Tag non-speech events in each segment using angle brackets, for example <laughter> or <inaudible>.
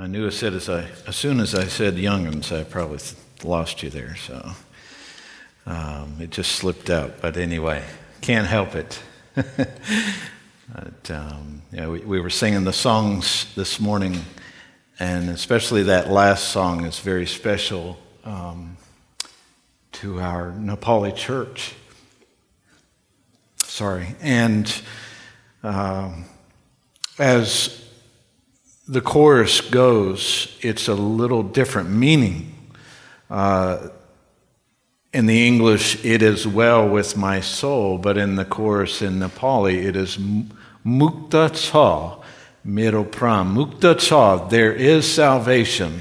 I knew as, said as, I, as soon as I said youngins, I probably lost you there. So um, it just slipped out. But anyway, can't help it. <laughs> but, um, know, we, we were singing the songs this morning, and especially that last song is very special um, to our Nepali church. Sorry. And um, as the chorus goes, it's a little different meaning. Uh, in the English, it is well with my soul, but in the chorus in Nepali, it is mukta cha miro pran. Mukta cha, there is salvation,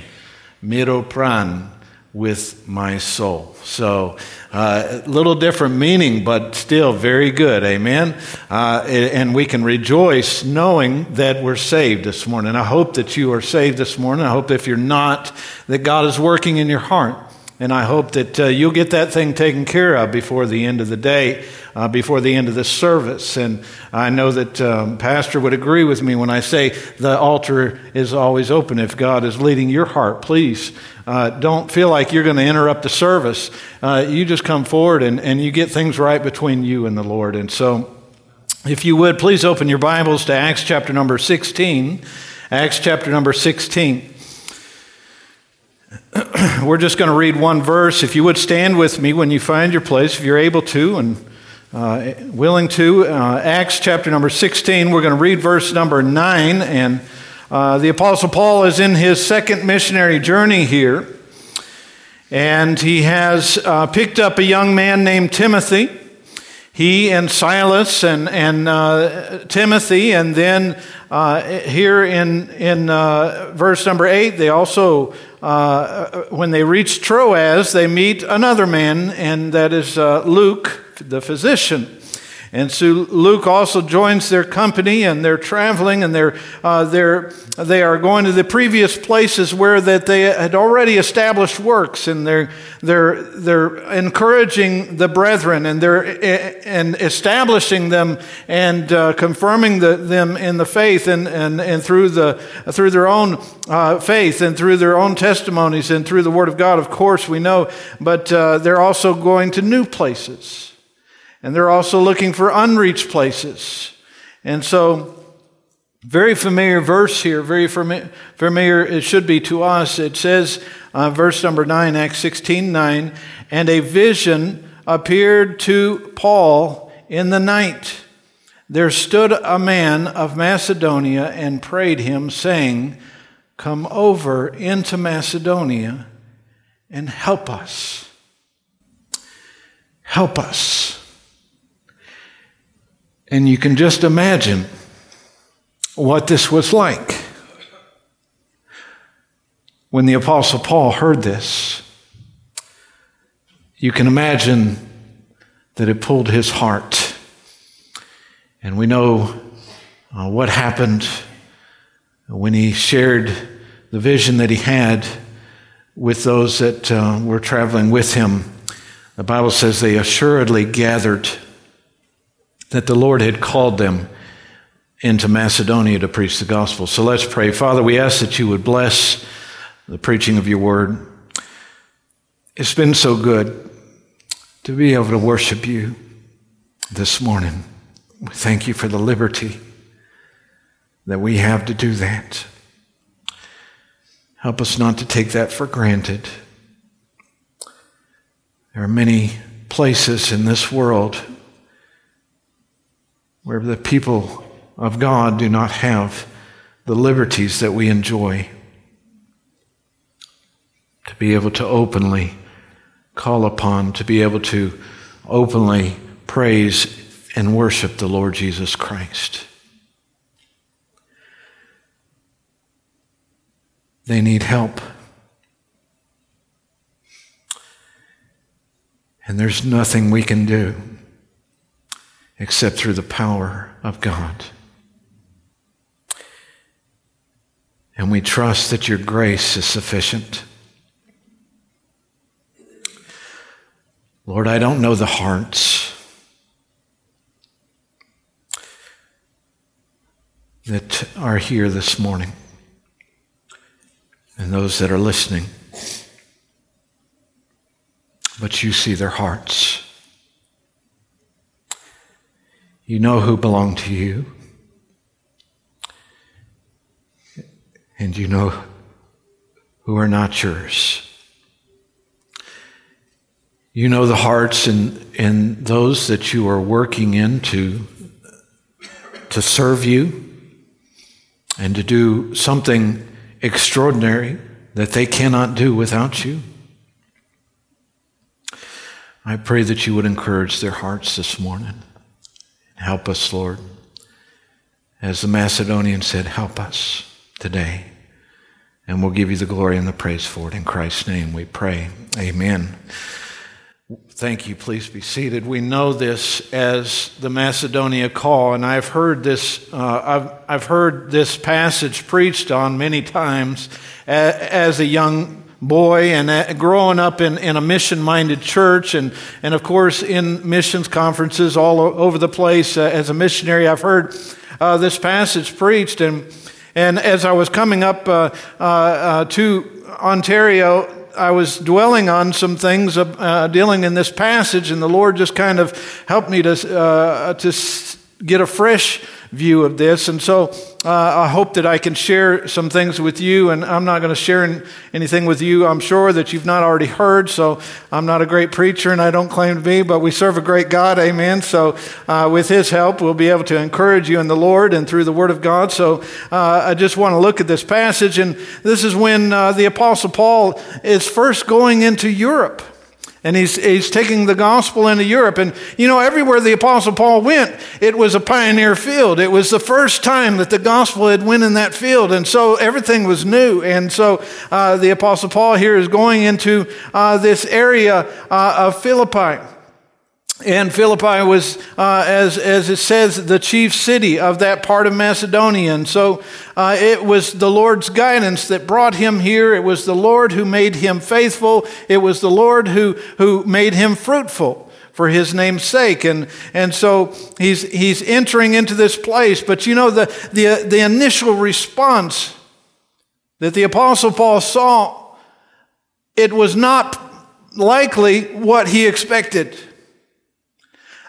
miro pran, with my soul. So, uh, a little different meaning, but still very good. Amen. Uh, and we can rejoice knowing that we're saved this morning. I hope that you are saved this morning. I hope if you're not, that God is working in your heart. And I hope that uh, you'll get that thing taken care of before the end of the day, uh, before the end of the service. And I know that um, Pastor would agree with me when I say the altar is always open. If God is leading your heart, please uh, don't feel like you're going to interrupt the service. Uh, you just come forward and, and you get things right between you and the Lord. And so, if you would, please open your Bibles to Acts chapter number 16. Acts chapter number 16. <clears throat> We're just going to read one verse. If you would stand with me when you find your place, if you're able to and uh, willing to. Uh, Acts chapter number 16, we're going to read verse number 9. And uh, the Apostle Paul is in his second missionary journey here. And he has uh, picked up a young man named Timothy. He and Silas and, and uh, Timothy, and then uh, here in, in verse number 8, they also uh, when they reach Troas, they meet another man, and that is uh, Luke, the physician. And so Luke also joins their company, and they're traveling, and they're, uh, they're, they are going to the previous places where that they had already established works, and they're, they're, they're encouraging the brethren, and they're and establishing them and uh, confirming the, them in the faith, and, and, and through, the, through their own uh, faith, and through their own testimonies, and through the Word of God, of course, we know, but uh, they're also going to new places. And they're also looking for unreached places. And so, very familiar verse here, very familiar it should be to us. It says, uh, verse number 9, Acts 16 9, and a vision appeared to Paul in the night. There stood a man of Macedonia and prayed him, saying, Come over into Macedonia and help us. Help us. And you can just imagine what this was like. When the Apostle Paul heard this, you can imagine that it pulled his heart. And we know uh, what happened when he shared the vision that he had with those that uh, were traveling with him. The Bible says they assuredly gathered that the Lord had called them into Macedonia to preach the gospel. So let's pray. Father, we ask that you would bless the preaching of your word. It's been so good to be able to worship you this morning. We thank you for the liberty that we have to do that. Help us not to take that for granted. There are many places in this world where the people of God do not have the liberties that we enjoy. To be able to openly call upon, to be able to openly praise and worship the Lord Jesus Christ. They need help. And there's nothing we can do except through the power of God. And we trust that your grace is sufficient. Lord, I don't know the hearts that are here this morning. and those that are listening. But you see their hearts. You know who belong to you. And you know who are not yours. You know the hearts and, and those that you are working into to serve you and to do something extraordinary that they cannot do without you. I pray that you would encourage their hearts this morning. Help us, Lord. As the Macedonian said, help us today. And we'll give you the glory and the praise for it. In Christ's name we pray. Amen. Thank you. Please be seated. We know this as the Macedonia call, and I've heard this. Uh, I've, I've heard this passage preached on many times as a young boy and growing up in, in a mission minded church and, and of course in missions conferences all over the place uh, as a missionary i've heard uh, this passage preached and, and as i was coming up uh, uh, uh to ontario I was dwelling on some things uh, dealing in this passage, and the Lord just kind of helped me to, uh, to get a fresh view of this. And so uh, I hope that I can share some things with you. And I'm not going to share anything with you, I'm sure, that you've not already heard. So I'm not a great preacher and I don't claim to be, but we serve a great God. Amen. So uh, with His help, we'll be able to encourage you in the Lord and through the Word of God. So uh, I just want to look at this passage. And this is when uh, the Apostle Paul is first going into Europe. And he's, he's taking the gospel into Europe. And you know, everywhere the Apostle Paul went, it was a pioneer field. It was the first time that the gospel had went in that field. And so everything was new. And so uh, the Apostle Paul here is going into uh, this area uh, of Philippi. And Philippi was, uh, as, as it says, the chief city of that part of Macedonia. And so uh, it was the Lord's guidance that brought him here. It was the Lord who made him faithful. It was the Lord who, who made him fruitful for his name's sake. And, and so he's, he's entering into this place. But you know, the, the, the initial response that the Apostle Paul saw, it was not likely what he expected.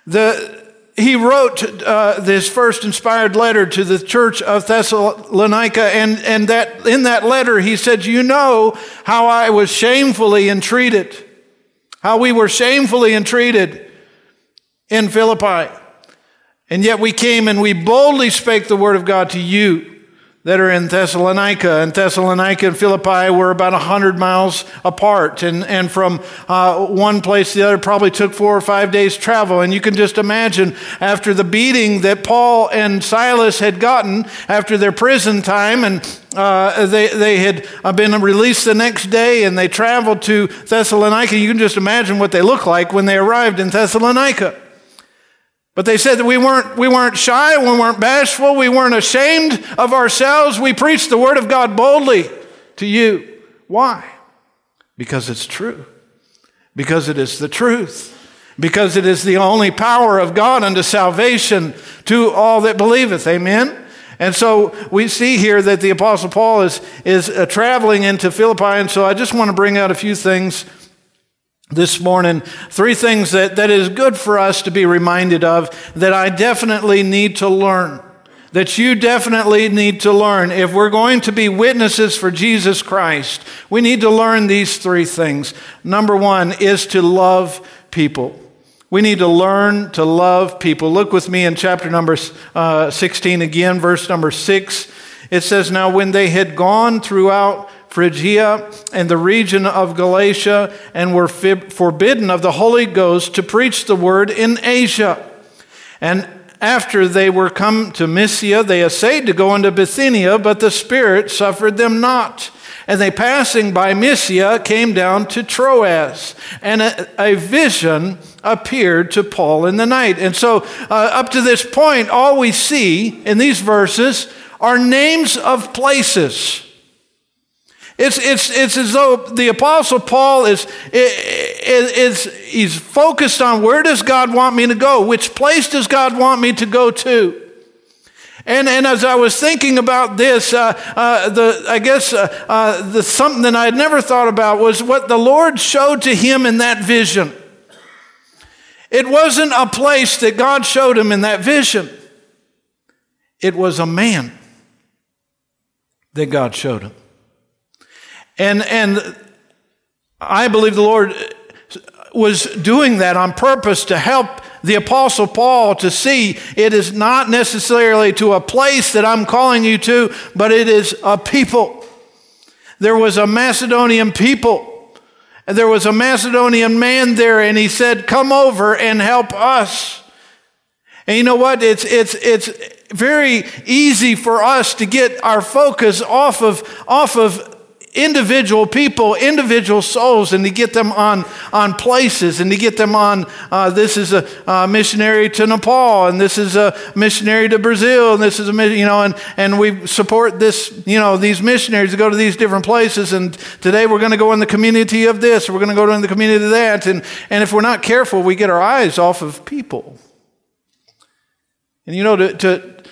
The, he wrote uh, this first inspired letter to the church of Thessalonica, and, and that in that letter he said, You know how I was shamefully entreated, how we were shamefully entreated in Philippi. And yet we came and we boldly spake the word of God to you that are in Thessalonica. And Thessalonica and Philippi were about 100 miles apart. And, and from uh, one place to the other probably took four or five days' travel. And you can just imagine after the beating that Paul and Silas had gotten after their prison time, and uh, they, they had uh, been released the next day and they traveled to Thessalonica. You can just imagine what they looked like when they arrived in Thessalonica. But they said that we weren't, we weren't shy, we weren't bashful, we weren't ashamed of ourselves. We preached the Word of God boldly to you. Why? Because it's true. Because it is the truth. Because it is the only power of God unto salvation to all that believeth. Amen? And so we see here that the Apostle Paul is, is uh, traveling into Philippi. And so I just want to bring out a few things this morning three things that, that is good for us to be reminded of that I definitely need to learn. That you definitely need to learn. If we're going to be witnesses for Jesus Christ, we need to learn these three things. Number one is to love people. We need to learn to love people. Look with me in chapter number uh, 16 again, verse number 6. It says, Now when they had gone throughout Phrygia, and the region of Galatia, and were forbidden of the Holy Ghost to preach the word in Asia. And after they were come to Mysia, they essayed to go into Bithynia, but the Spirit suffered them not. And they passing by Mysia came down to Troas, and a, a vision appeared to Paul in the night. And so, uh, up to this point, all we see in these verses are names of places. It's, it's, it's as though the Apostle Paul is, is, is, he's focused on where does God want me to go? Which place does God want me to go to? And, and as I was thinking about this, uh, uh, the, I guess uh, uh, the, something that I had never thought about was what the Lord showed to him in that vision. It wasn't a place that God showed him in that vision, it was a man that God showed him. And, and I believe the Lord was doing that on purpose to help the Apostle Paul to see it is not necessarily to a place that I'm calling you to, but it is a people. There was a Macedonian people. And there was a Macedonian man there, and he said, Come over and help us. And you know what? It's, it's, it's very easy for us to get our focus off of, off of individual people, individual souls, and to get them on, on places and to get them on. Uh, this is a, a, missionary to Nepal, and this is a missionary to Brazil, and this is a you know, and and we support this you know these missionaries to go to these different places. And today we're going to go in the community of this, we're going to go in the community of that, and and if we're not careful, we get our eyes off of people. And you know, to, to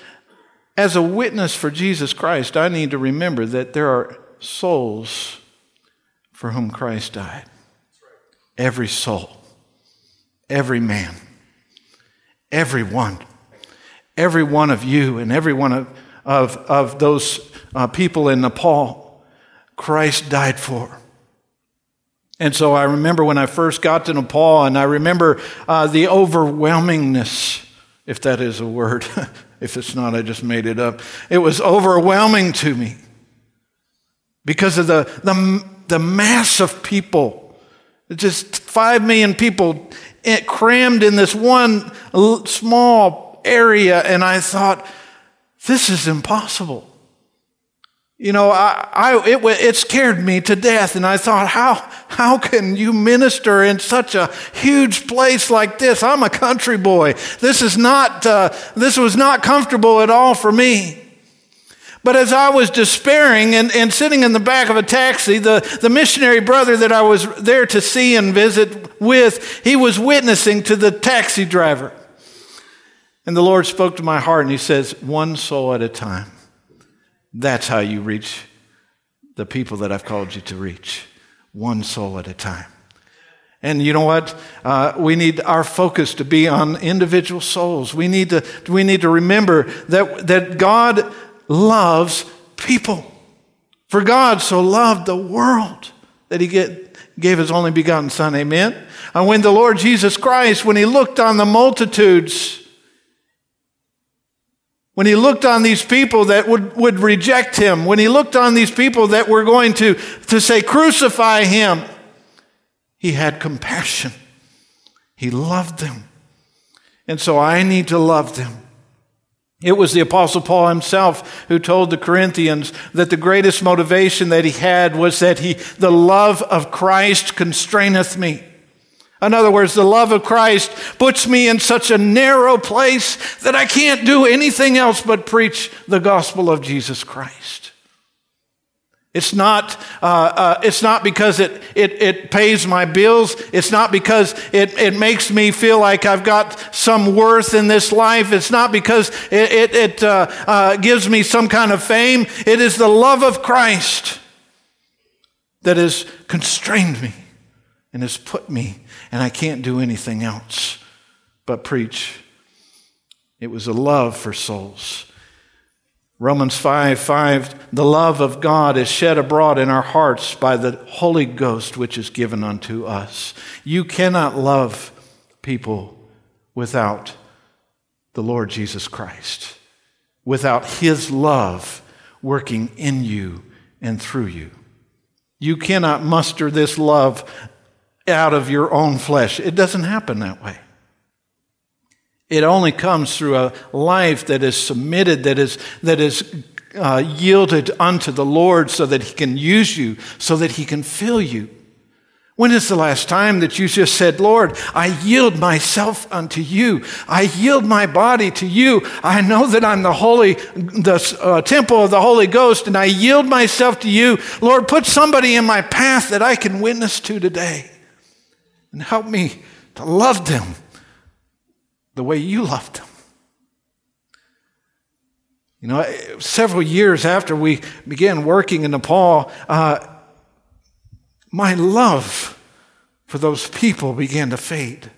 as a witness for Jesus Christ, I need to remember that there are souls for whom Christ died. Every soul, every man, every one, every one of you, and every one of, of, of those uh, people in Nepal, Christ died for. And so I remember when I first got to Nepal, and I remember uh, the overwhelmingness, if that is a word. <laughs> if it's not, I just made it up. It was overwhelming to me because of the, the, the mass of people. Just five million people crammed in this one small area, and I thought, this is impossible. You know, I, I, it, it scared me to death, and I thought, how, how can you minister in such a huge place like this? I'm a country boy. This is not, uh, this was not comfortable at all for me. But as I was despairing and, and sitting in the back of a taxi, the, the missionary brother that I was there to see and visit with, he was witnessing to the taxi driver. And the Lord spoke to my heart and he says, One soul at a time. That's how you reach the people that I've called you to reach. One soul at a time. And you know what? Uh, we need our focus to be on individual souls. We need to, we need to remember that, that God loves people. For God so loved the world that he get, gave his only begotten Son. Amen? And when the Lord Jesus Christ, when he looked on the multitudes, when he looked on these people that would, would reject him, when he looked on these people that were going to, to say, crucify him, he had compassion. He loved them. And so I need to love them. It was the Apostle Paul himself who told the Corinthians that the greatest motivation that he had was that he, the love of Christ constraineth me. In other words, the love of Christ puts me in such a narrow place that I can't do anything else but preach the gospel of Jesus Christ. It's not, uh, uh, it's not because it, it, it pays my bills. It's not because it, it makes me feel like I've got some worth in this life. It's not because it, it, it uh, uh gives me some kind of fame. It is the love of Christ that has constrained me and has put me, and I can't do anything else but preach. It was a love for souls. Romans 5 5, the love of God is shed abroad in our hearts by the Holy Ghost which is given unto us. You cannot love people without the Lord Jesus Christ, without His love working in you and through you. You cannot muster this love out of your own flesh. It doesn't happen that way. It only comes through a life that is submitted, that is, that is uh, yielded unto the Lord so that He can use you, so that He can fill you. When is the last time that you just said, Lord, I yield myself unto you. I yield my body to you. I know that I'm the holy, the uh, temple of the Holy Ghost, and I yield myself to you. Lord, put somebody in my path that I can witness to today and help me to love them the way you loved them. You know, several years after we began working in Nepal, uh, my love for those people began to fade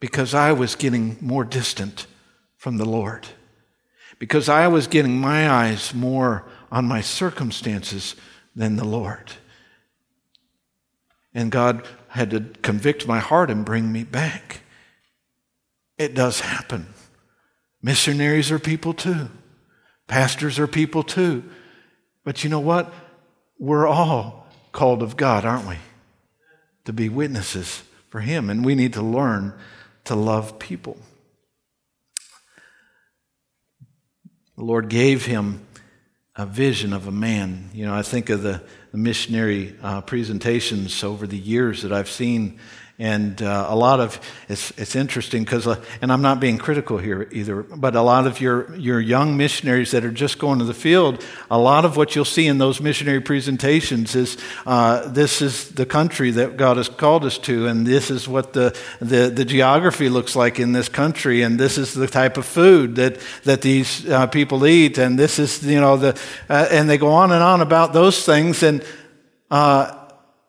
because I was getting more distant from the Lord, because I was getting my eyes more on my circumstances than the Lord. And God had to convict my heart and bring me back. It does happen. Missionaries are people too, pastors are people too. But you know what? We're all called of God, aren't we? To be witnesses for Him, and we need to learn to love people. The Lord gave him a vision of a man. You know, I think of the, missionary uh, presentations over the years that I've seen and uh, a lot of it's, it's interesting because uh, and i'm not being critical here either but a lot of your, your young missionaries that are just going to the field a lot of what you'll see in those missionary presentations is uh, this is the country that god has called us to and this is what the, the, the geography looks like in this country and this is the type of food that, that these uh, people eat and this is you know the uh, and they go on and on about those things and uh,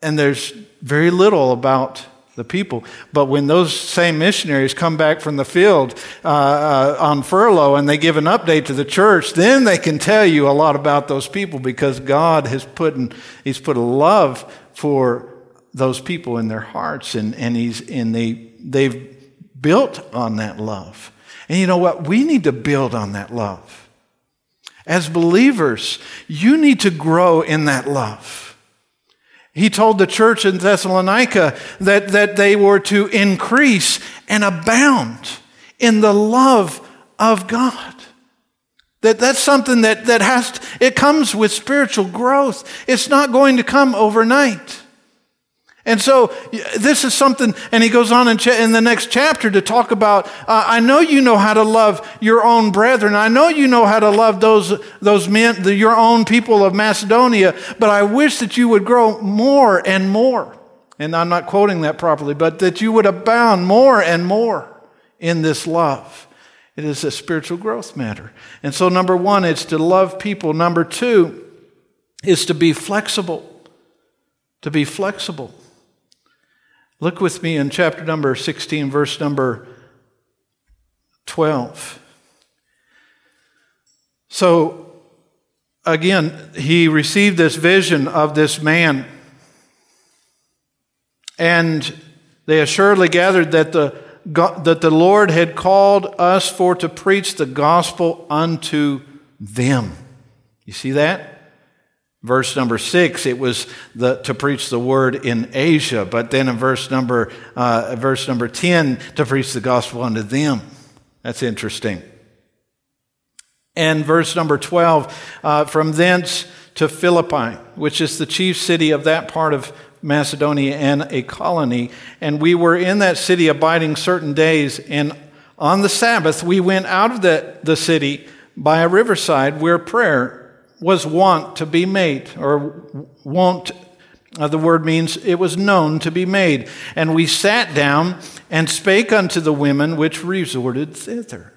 and there's very little about the people. But when those same missionaries come back from the field uh, uh, on furlough and they give an update to the church, then they can tell you a lot about those people because God has put in, He's put a love for those people in their hearts, and, and He's and they they've built on that love. And you know what? We need to build on that love. As believers, you need to grow in that love. He told the church in Thessalonica that, that they were to increase and abound in the love of God. That that's something that, that has to, it comes with spiritual growth. It's not going to come overnight. And so this is something, and he goes on in, cha- in the next chapter to talk about. Uh, I know you know how to love your own brethren. I know you know how to love those those men, the, your own people of Macedonia. But I wish that you would grow more and more. And I'm not quoting that properly, but that you would abound more and more in this love. It is a spiritual growth matter. And so, number one, it's to love people. Number two is to be flexible. To be flexible. Look with me in chapter number 16, verse number 12. So, again, he received this vision of this man, and they assuredly gathered that the, that the Lord had called us for to preach the gospel unto them. You see that? Verse number six, it was the, to preach the word in Asia, but then in verse number, uh, verse number 10, to preach the gospel unto them. That's interesting. And verse number 12, uh, from thence to Philippi, which is the chief city of that part of Macedonia and a colony. And we were in that city abiding certain days. And on the Sabbath, we went out of the, the city by a riverside where prayer was wont to be made, or wont, uh, the word means it was known to be made. And we sat down and spake unto the women which resorted thither.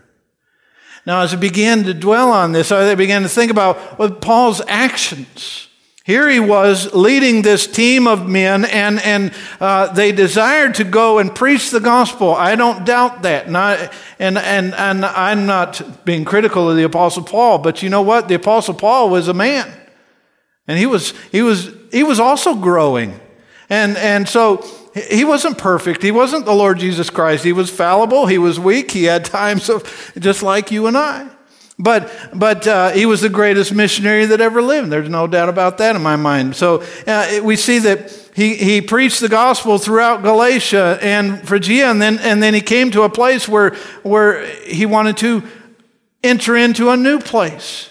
Now, as I began to dwell on this, I began to think about well, Paul's actions. Here he was leading this team of men, and, and uh, they desired to go and preach the gospel. I don't doubt that. And, I, and, and, and I'm not being critical of the Apostle Paul, but you know what? The Apostle Paul was a man. And he was, he was, he was also growing. And, and so he wasn't perfect. He wasn't the Lord Jesus Christ. He was fallible. He was weak. He had times of just like you and I. But, but uh, he was the greatest missionary that ever lived. There's no doubt about that in my mind. So uh, we see that he, he preached the gospel throughout Galatia and Phrygia, and then, and then he came to a place where, where he wanted to enter into a new place.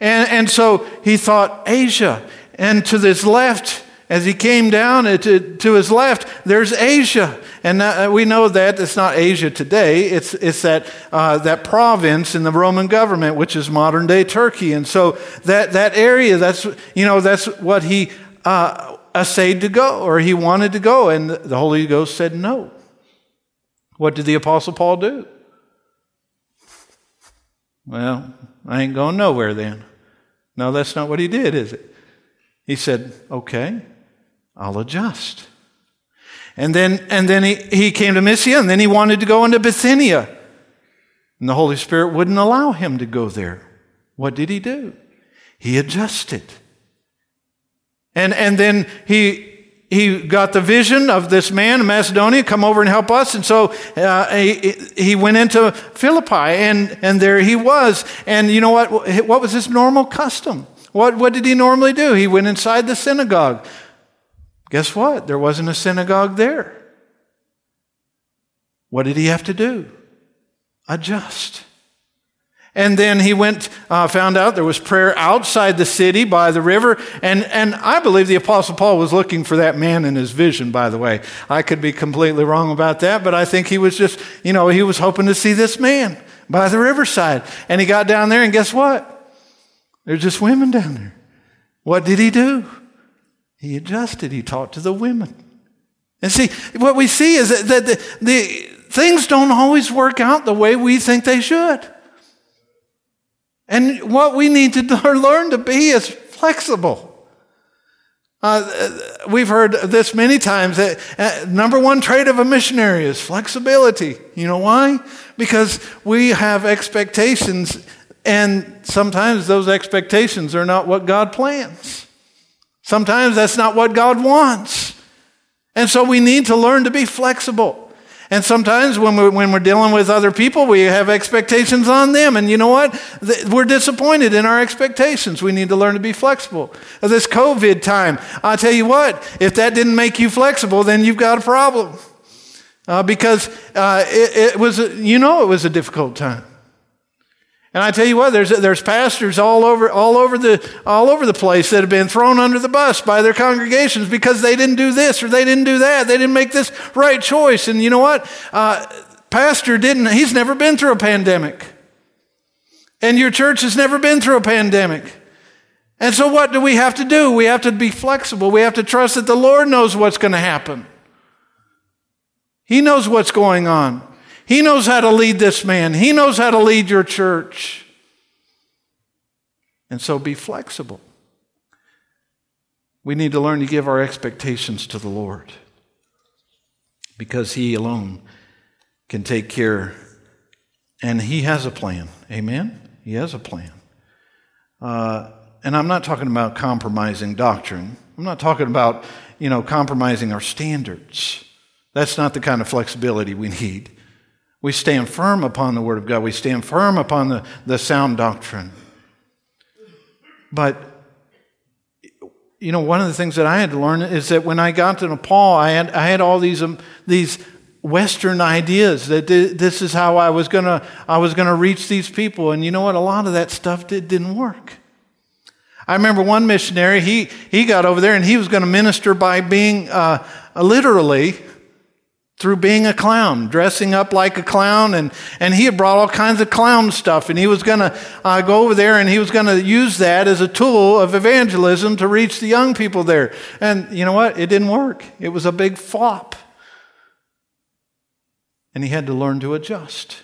And, and so he thought Asia. And to this left, as he came down uh, to, to his left, there's Asia. And uh, we know that it's not Asia today, it's, it's that, uh, that province in the Roman government, which is modern day Turkey. And so that, that area, that's, you know, that's what he uh, essayed to go, or he wanted to go. And the Holy Ghost said no. What did the Apostle Paul do? Well, I ain't going nowhere then. No, that's not what he did, is it? He said, Okay, I'll adjust. And then, and then he, he came to Mysia, and then he wanted to go into Bithynia. And the Holy Spirit wouldn't allow him to go there. What did he do? He adjusted. And, and then he, he got the vision of this man in Macedonia, come over and help us. And so uh, he, he went into Philippi, and, and there he was. And you know what? What was his normal custom? What, what did he normally do? He went inside the synagogue. Guess what? There wasn't a synagogue there. What did he have to do? Adjust. And then he went, uh, found out there was prayer outside the city by the river. And, and I believe the Apostle Paul was looking for that man in his vision, by the way. I could be completely wrong about that, but I think he was just, you know, he was hoping to see this man by the riverside. And he got down there, and guess what? There's just women down there. What did he do? He adjusted, he talked to the women. And see, what we see is that, the, the things don't always work out the way we think they should. And what we need to <laughs> learn to be is flexible. Uh, we've heard this many times that uh, number one trait of a missionary is flexibility. You know why? Because we have expectations, and sometimes those expectations are not what God plans. Sometimes that's not what God wants. And so we need to learn to be flexible. And sometimes when we're, when we're dealing with other people, we have expectations on them. And you know what? We're disappointed in our expectations. We need to learn to be flexible. This COVID time, i tell you what, if that didn't make you flexible, then you've got a problem. Uh, because uh, it, it, was, you know, it was a difficult time. And I tell you what, there's, there's pastors all over, all, over the, all over the place that have been thrown under the bus by their congregations because they didn't do this or they didn't do that. They didn't make this right choice. And you know what? Uh, pastor didn't, he's never been through a pandemic. And your church has never been through a pandemic. And so what do we have to do? We have to be flexible. We have to trust that the Lord knows what's going to happen. He knows what's going on. He knows how to lead this man, He knows how to lead your church. And so be flexible. We need to learn to give our expectations to the Lord because He alone can take care, and He has a plan. Amen? He has a plan. Uh, and I'm not talking about compromising doctrine. I'm not talking about, you know, compromising our standards. That's not the kind of flexibility we need. We stand firm upon the Word of God. We stand firm upon the, the sound doctrine. But, you know, one of the things that I had to learn is that when I got to Nepal, I had, I had all these, um, these Western ideas that this is how I was going to I was going to reach these people. And you know what? A lot of that stuff did, didn't work. I remember one missionary, he, he got over there and he was going to minister by being uh, literally through being a clown, dressing up like a clown. And, and he had brought all kinds of clown stuff. And he was going to uh, go over there and he was going to use that as a tool of evangelism to reach the young people there. And you know what? It didn't work, it was a big flop. And he had to learn to adjust.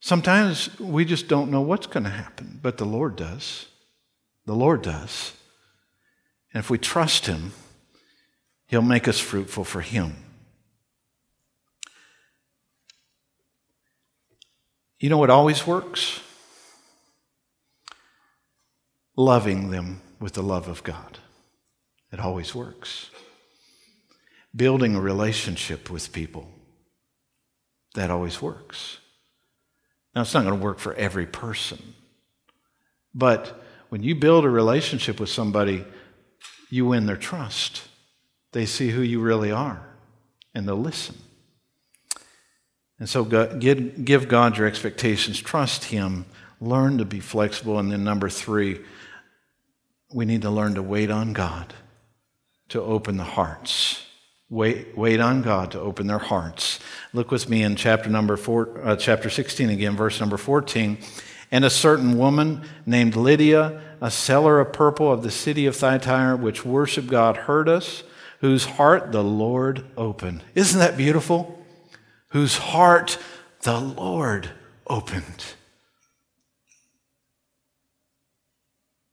Sometimes we just don't know what's going to happen, but the Lord does. The Lord does. And if we trust Him, He'll make us fruitful for Him. You know what always works? Loving them with the love of God. It always works. Building a relationship with people. That always works. Now, it's not going to work for every person. But when you build a relationship with somebody, you win their trust. They see who you really are and they'll listen. And so give God your expectations, trust Him, learn to be flexible. And then, number three, we need to learn to wait on God to open the hearts. Wait, wait on God to open their hearts. Look with me in chapter number four, uh, chapter 16 again, verse number 14. And a certain woman named Lydia, a seller of purple of the city of Thyatira, which worshiped God, heard us whose heart the Lord opened. Isn't that beautiful? Whose heart the Lord opened.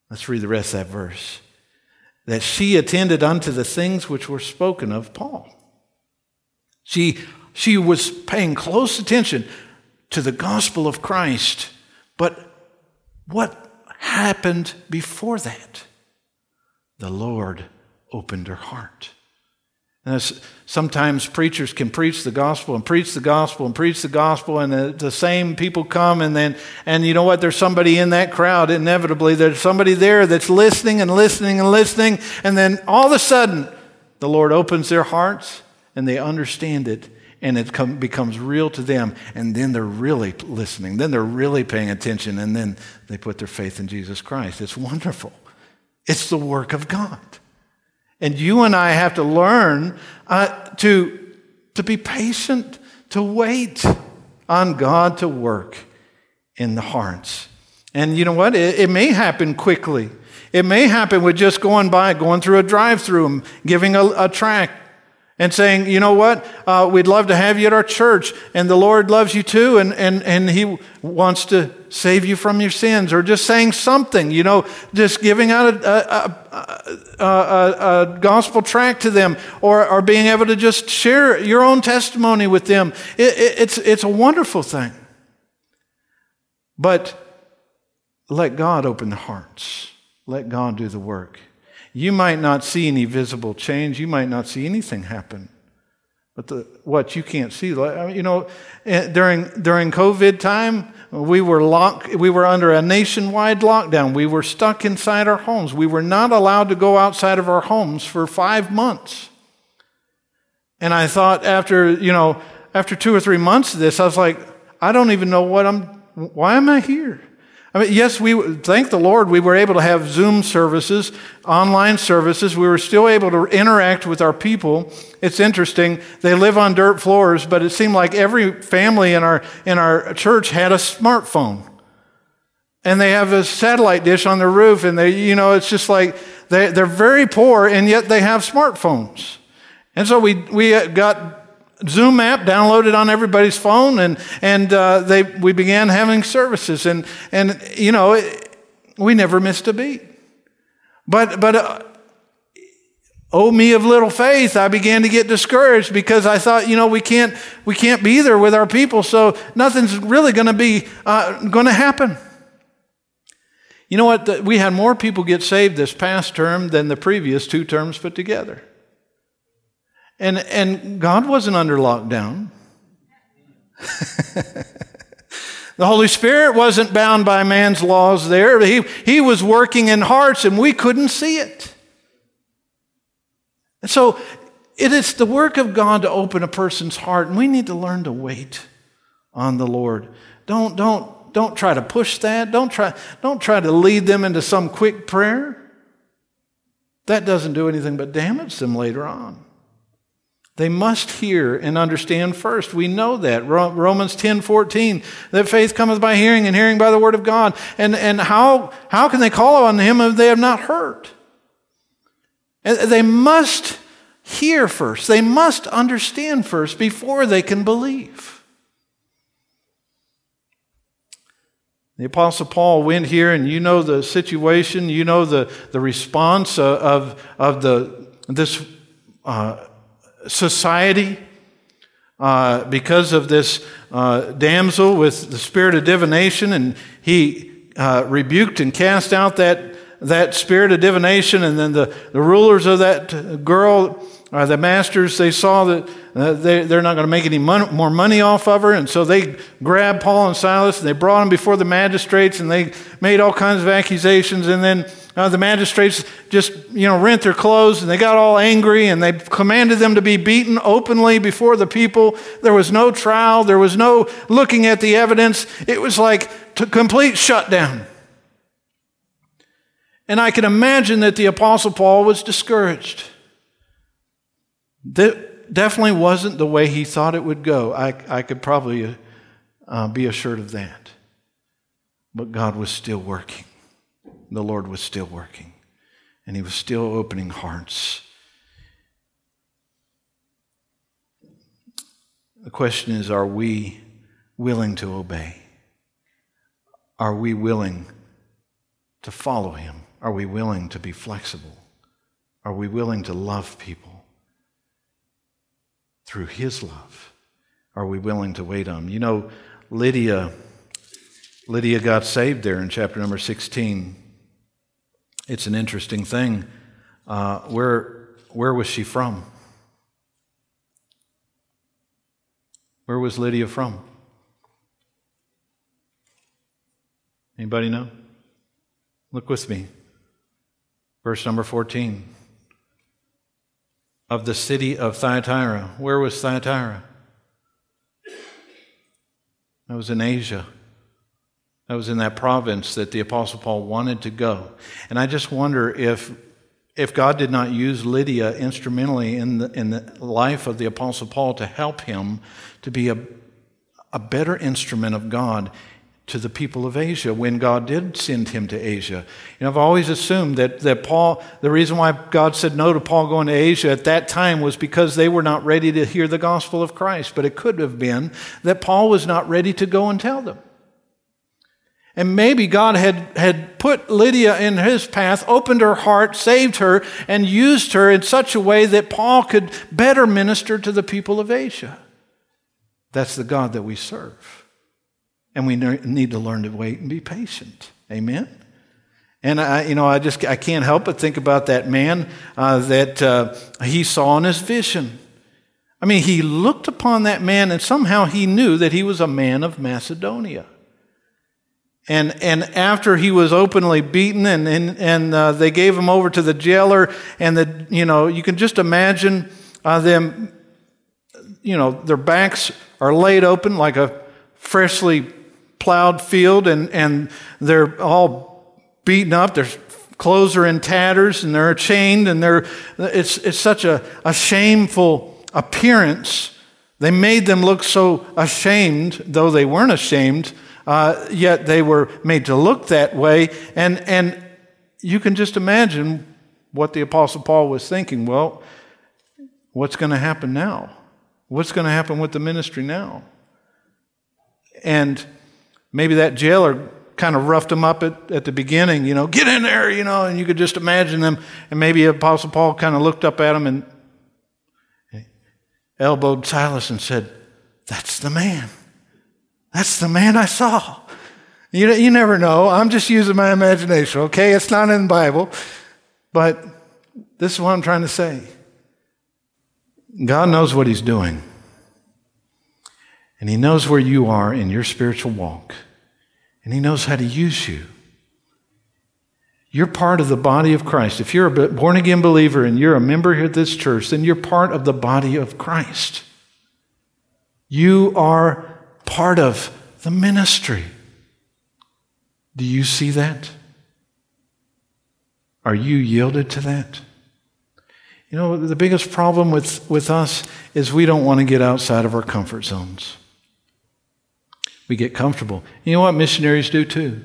Let's read the rest of that verse. That she attended unto the things which were spoken of Paul. She, she was paying close attention to the gospel of Christ. But what happened before that? The Lord opened her heart. And sometimes preachers can preach the gospel and preach the gospel and preach the gospel, and the, the, same people come, and then, and you know what? There's somebody in that crowd, inevitably. There's somebody there that's listening and listening and listening, and then all of a sudden, the Lord opens their hearts and they understand it, and it come, becomes real to them, and then they're really listening. Then they're really paying attention, and then they put their faith in Jesus Christ. It's wonderful. It's the work of God. And you and I have to learn uh, to, to be patient, to wait on God to work in the hearts. And you know what? It, it may happen quickly. It may happen with just going by, going through a drive through, giving a, a tract and saying, you know what, uh, we'd love to have you at our church, and the Lord loves you too, and, and, and He wants to save you from your sins, or just saying something, you know, just giving out a, a, a, a gospel tract to them, or, or being able to just share your own testimony with them. It, it, it's, it's a wonderful thing. But let God open the hearts, let God do the work. You might not see any visible change. You might not see anything happen. But the, what you can't see, you know, eh, during, during COVID time, we were locked, we were under a nationwide lockdown. We were stuck inside our homes. We were not allowed to go outside of our homes for five months. And I thought after, you know, after two or three months of this, I was like, I don't even know what I'm, why am I here? I mean, yes, we thank the Lord we were able to have Zoom services, online services. We were still able to interact with our people. It's interesting. They live on dirt floors, but it seemed like every family in our in our church had a smartphone. And they have a satellite dish on their roof, and they, you know, it's just like they, they're very poor, and yet they have smartphones. And so we, we got Zoom app downloaded on everybody's phone, and, and uh, they, we began having services. And, and you know, it, we never missed a beat. But, but uh, oh, me of little faith, I began to get discouraged because I thought, you know, we can't, we can't be there with our people, so nothing's really going to be uh, going to happen. You know what? We had more people get saved this past term than the previous two terms put together. And, and God wasn't under lockdown. <laughs> the Holy Spirit wasn't bound by man's laws there. He, he was working in hearts and we couldn't see it. And so it is the work of God to open a person's heart, and we need to learn to wait on the Lord. Don't, don't, don't try to push that. Don't try, don't try to lead them into some quick prayer. That doesn't do anything but damage them later on. They must hear and understand first. We know that. Romans 10 14, that faith cometh by hearing, and hearing by the word of God. And, and how, how can they call on him if they have not heard? They must hear first, they must understand first before they can believe. The Apostle Paul went here, and you know the situation, you know the, the response of, of the, this. Uh, society uh, because of this uh, damsel with the spirit of divination, and he uh, rebuked and cast out that, that spirit of divination. And then the, the rulers of that girl, uh, the masters, they saw that uh, they, they're not going to make any mon- more money off of her. And so they grabbed Paul and Silas and they brought them before the magistrates and they made all kinds of accusations. And then uh, the magistrates just, you know, rent their clothes and they got all angry and they commanded them to be beaten openly before the people. There was no trial, there was no looking at the evidence. It was like a complete shutdown. And I can imagine that the Apostle Paul was discouraged. That definitely wasn't the way he thought it would go. I, I could probably uh, be assured of that. But God was still working the Lord was still working and He was still opening hearts. The question is are we willing to obey? are we willing to follow him? Are we willing to be flexible? Are we willing to love people through his love? Are we willing to wait on him? You know, Lydia Lydia got saved there in chapter number 16. It's an interesting thing. Uh, where, where was she from? Where was Lydia from? Anybody know? Look with me. Verse number 14. Of the city of Thyatira. Where was Thyatira? That was in Asia. That was in that province that the Apostle Paul wanted to go. And I just wonder if, if God did not use Lydia instrumentally in the, in the life of the Apostle Paul to help him to be a, a better instrument of God to the people of Asia when God did send him to Asia. You know, I've always assumed that, that Paul, the reason why God said no to Paul going to Asia at that time was because they were not ready to hear the gospel of Christ. But it could have been that Paul was not ready to go and tell them. And maybe God had, had put Lydia in his path, opened her heart, saved her, and used her in such a way that Paul could better minister to the people of Asia. That's the God that we serve. And we need to learn to wait and be patient. Amen? And I, you know, I just I can't help but think about that man uh, that uh, he saw in his vision. I mean, he looked upon that man, and somehow he knew that he was a man of Macedonia. And, and after he was openly beaten and, and, and uh, they gave him over to the jailer, and the, you know, you can just imagine uh, them, you know, their backs are laid open like a freshly plowed field and, and they're all beaten up. Their clothes are in tatters and they're chained and they're, it's, it's such a, a shameful appearance. They made them look so ashamed, though they weren't ashamed, uh, yet they were made to look that way. And, and you can just imagine what the Apostle Paul was thinking. Well, what's going to happen now? What's going to happen with the ministry now? And maybe that jailer kind of roughed them up at, at the beginning, you know, get in there, you know, and you could just imagine them. And maybe Apostle Paul kind of looked up at him and elbowed Silas and said, That's the man. That's the man I saw. You, you never know. I'm just using my imagination, okay? It's not in the Bible. But this is what I'm trying to say. God knows what He's doing. And He knows where you are in your spiritual walk and He knows how to use you. You're part of the body of Christ. If you're a born again believer and you're a member here at this church, then you're part of the body of Christ. You are part of the ministry. Do you see that? Are you yielded to that? You know, the biggest problem with, with us is we don't want to get outside of our comfort zones. We get comfortable. You know what missionaries do too?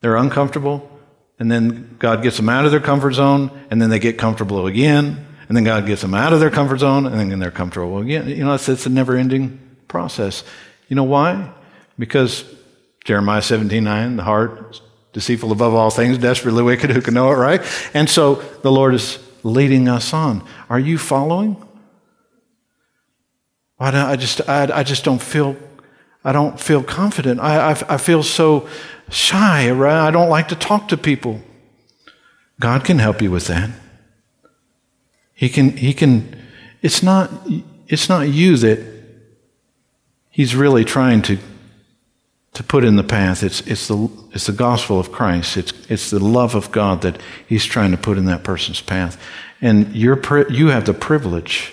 They're uncomfortable, and then God gets them out of their comfort zone, and then they get comfortable again, and then God gets them out of their comfort zone, and then they're comfortable again. You know, it's, it's a never ending process. You know why? Because Jeremiah 17 9, the heart deceitful above all things, desperately wicked, who can know it, right? And so the Lord is leading us on. Are you following? I just, I, I just don't feel I don't feel confident. I, I, I feel so shy. Right? I don't like to talk to people. God can help you with that. He can, he can, it's not, it's not you that he's really trying to, to put in the path. It's, it's, the, it's the gospel of Christ. It's, it's the love of God that he's trying to put in that person's path. And you're, you have the privilege,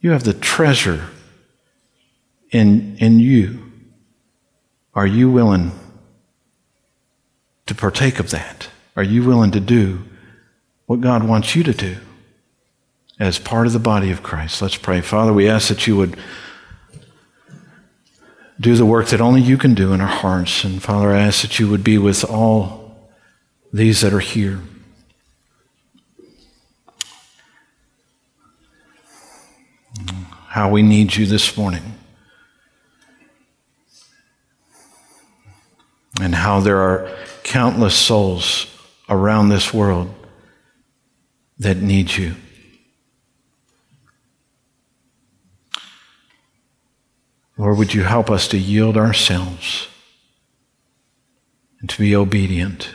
you have the treasure in, in you. Are you willing to partake of that? Are you willing to do what God wants you to do as part of the body of Christ? Let's pray. Father, we ask that you would do the work that only you can do in our hearts. And Father, I ask that you would be with all these that are here. How we need you this morning. and how there are countless souls around this world that need you. Lord, would you help us to yield ourselves and to be obedient?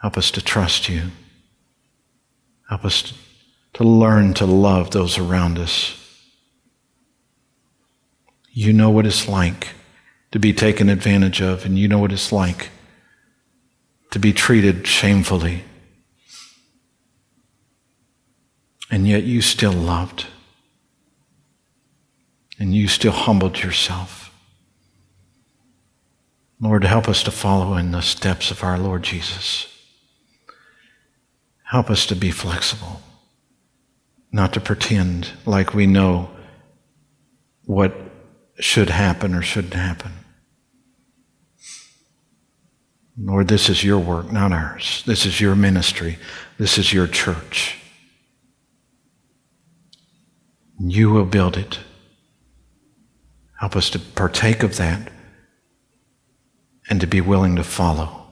Help us to trust you. Help us to learn to love those around us. You know what it's like to be taken advantage of, and you know what it's like to be treated shamefully. And yet you still loved. And you still humbled yourself. Lord, help us to follow in the steps of our Lord Jesus. Help us to be flexible, not to pretend like we know what should happen or shouldn't happen. Lord, this is your work, not ours. This is your ministry. This is your church. You will build it. Help us to partake of that and to be willing to follow.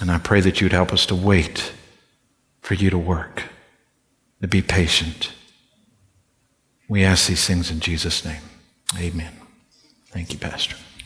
And I pray that you'd help us to wait for you to work, to be patient. We ask these things in Jesus' name. Amen. Thank you, Pastor.